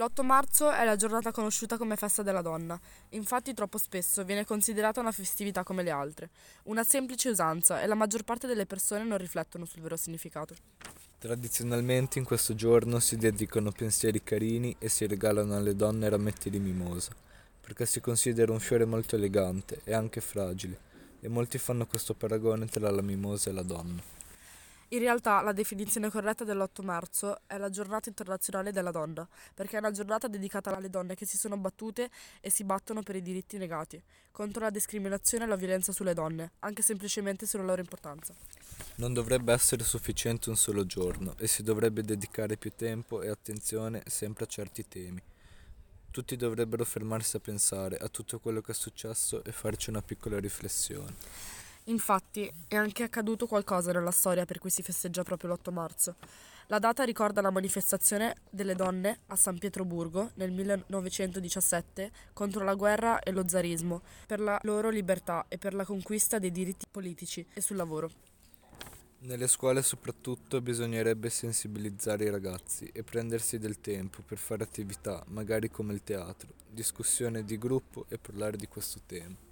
L'8 marzo è la giornata conosciuta come festa della donna, infatti troppo spesso viene considerata una festività come le altre, una semplice usanza e la maggior parte delle persone non riflettono sul vero significato. Tradizionalmente in questo giorno si dedicano pensieri carini e si regalano alle donne rametti di mimosa, perché si considera un fiore molto elegante e anche fragile, e molti fanno questo paragone tra la mimosa e la donna. In realtà la definizione corretta dell'8 marzo è la giornata internazionale della donna, perché è una giornata dedicata alle donne che si sono battute e si battono per i diritti negati, contro la discriminazione e la violenza sulle donne, anche semplicemente sulla loro importanza. Non dovrebbe essere sufficiente un solo giorno e si dovrebbe dedicare più tempo e attenzione sempre a certi temi. Tutti dovrebbero fermarsi a pensare a tutto quello che è successo e farci una piccola riflessione. Infatti, è anche accaduto qualcosa nella storia per cui si festeggia proprio l'8 marzo. La data ricorda la manifestazione delle donne a San Pietroburgo nel 1917 contro la guerra e lo zarismo, per la loro libertà e per la conquista dei diritti politici e sul lavoro. Nelle scuole soprattutto bisognerebbe sensibilizzare i ragazzi e prendersi del tempo per fare attività, magari come il teatro, discussione di gruppo e parlare di questo tema.